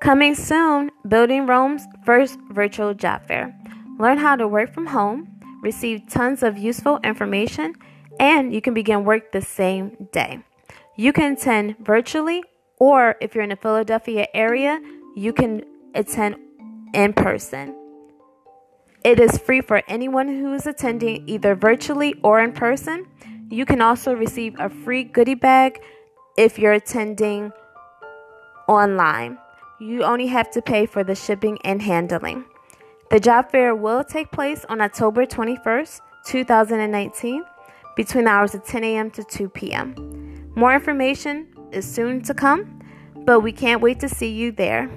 Coming soon, Building Rome's first virtual job fair. Learn how to work from home, receive tons of useful information, and you can begin work the same day. You can attend virtually, or if you're in the Philadelphia area, you can attend in person. It is free for anyone who is attending either virtually or in person. You can also receive a free goodie bag if you're attending online. You only have to pay for the shipping and handling. The job fair will take place on October 21st, 2019, between the hours of 10 a.m. to 2 p.m. More information is soon to come, but we can't wait to see you there.